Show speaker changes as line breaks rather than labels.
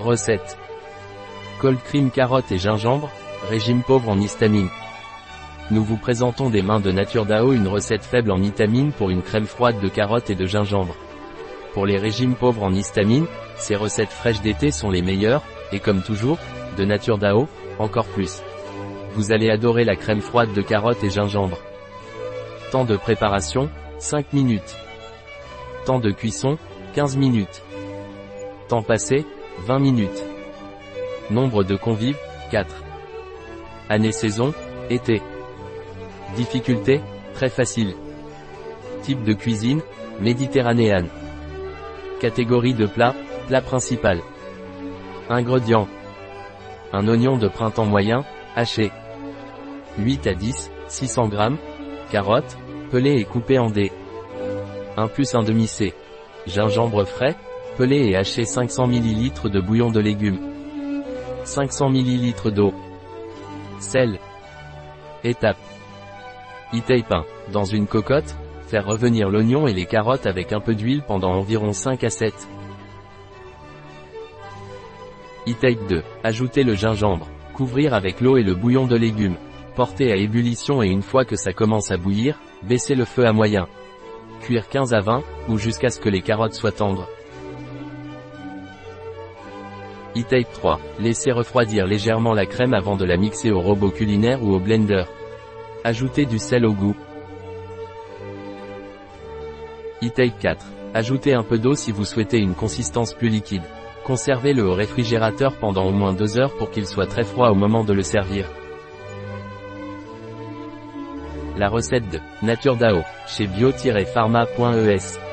Recette. Cold cream carotte et gingembre, régime pauvre en histamine. Nous vous présentons des mains de Nature DAO une recette faible en vitamine pour une crème froide de carotte et de gingembre. Pour les régimes pauvres en histamine, ces recettes fraîches d'été sont les meilleures, et comme toujours, de Nature DAO, encore plus. Vous allez adorer la crème froide de carotte et gingembre. Temps de préparation, 5 minutes. Temps de cuisson, 15 minutes. Temps passé, 20 minutes. Nombre de convives, 4. Année-saison, été. Difficulté, très facile. Type de cuisine, méditerranéenne. Catégorie de plat, plat principal. Ingrédients. Un oignon de printemps moyen, haché. 8 à 10, 600 g. Carottes, pelées et coupées en dés. 1 plus 1 demi C. Gingembre frais, pelé et haché 500 ml de bouillon de légumes. 500 ml d'eau. Sel. Étape. e pain. Dans une cocotte, faire revenir l'oignon et les carottes avec un peu d'huile pendant environ 5 à 7. e 2. Ajouter le gingembre. Couvrir avec l'eau et le bouillon de légumes. Porter à ébullition et une fois que ça commence à bouillir, baisser le feu à moyen. Cuire 15 à 20, ou jusqu'à ce que les carottes soient tendres. E-Tape 3. Laissez refroidir légèrement la crème avant de la mixer au robot culinaire ou au blender. Ajoutez du sel au goût. E-Tape 4. Ajoutez un peu d'eau si vous souhaitez une consistance plus liquide. Conservez-le au réfrigérateur pendant au moins 2 heures pour qu'il soit très froid au moment de le servir. La recette de Nature DAO chez bio-pharma.es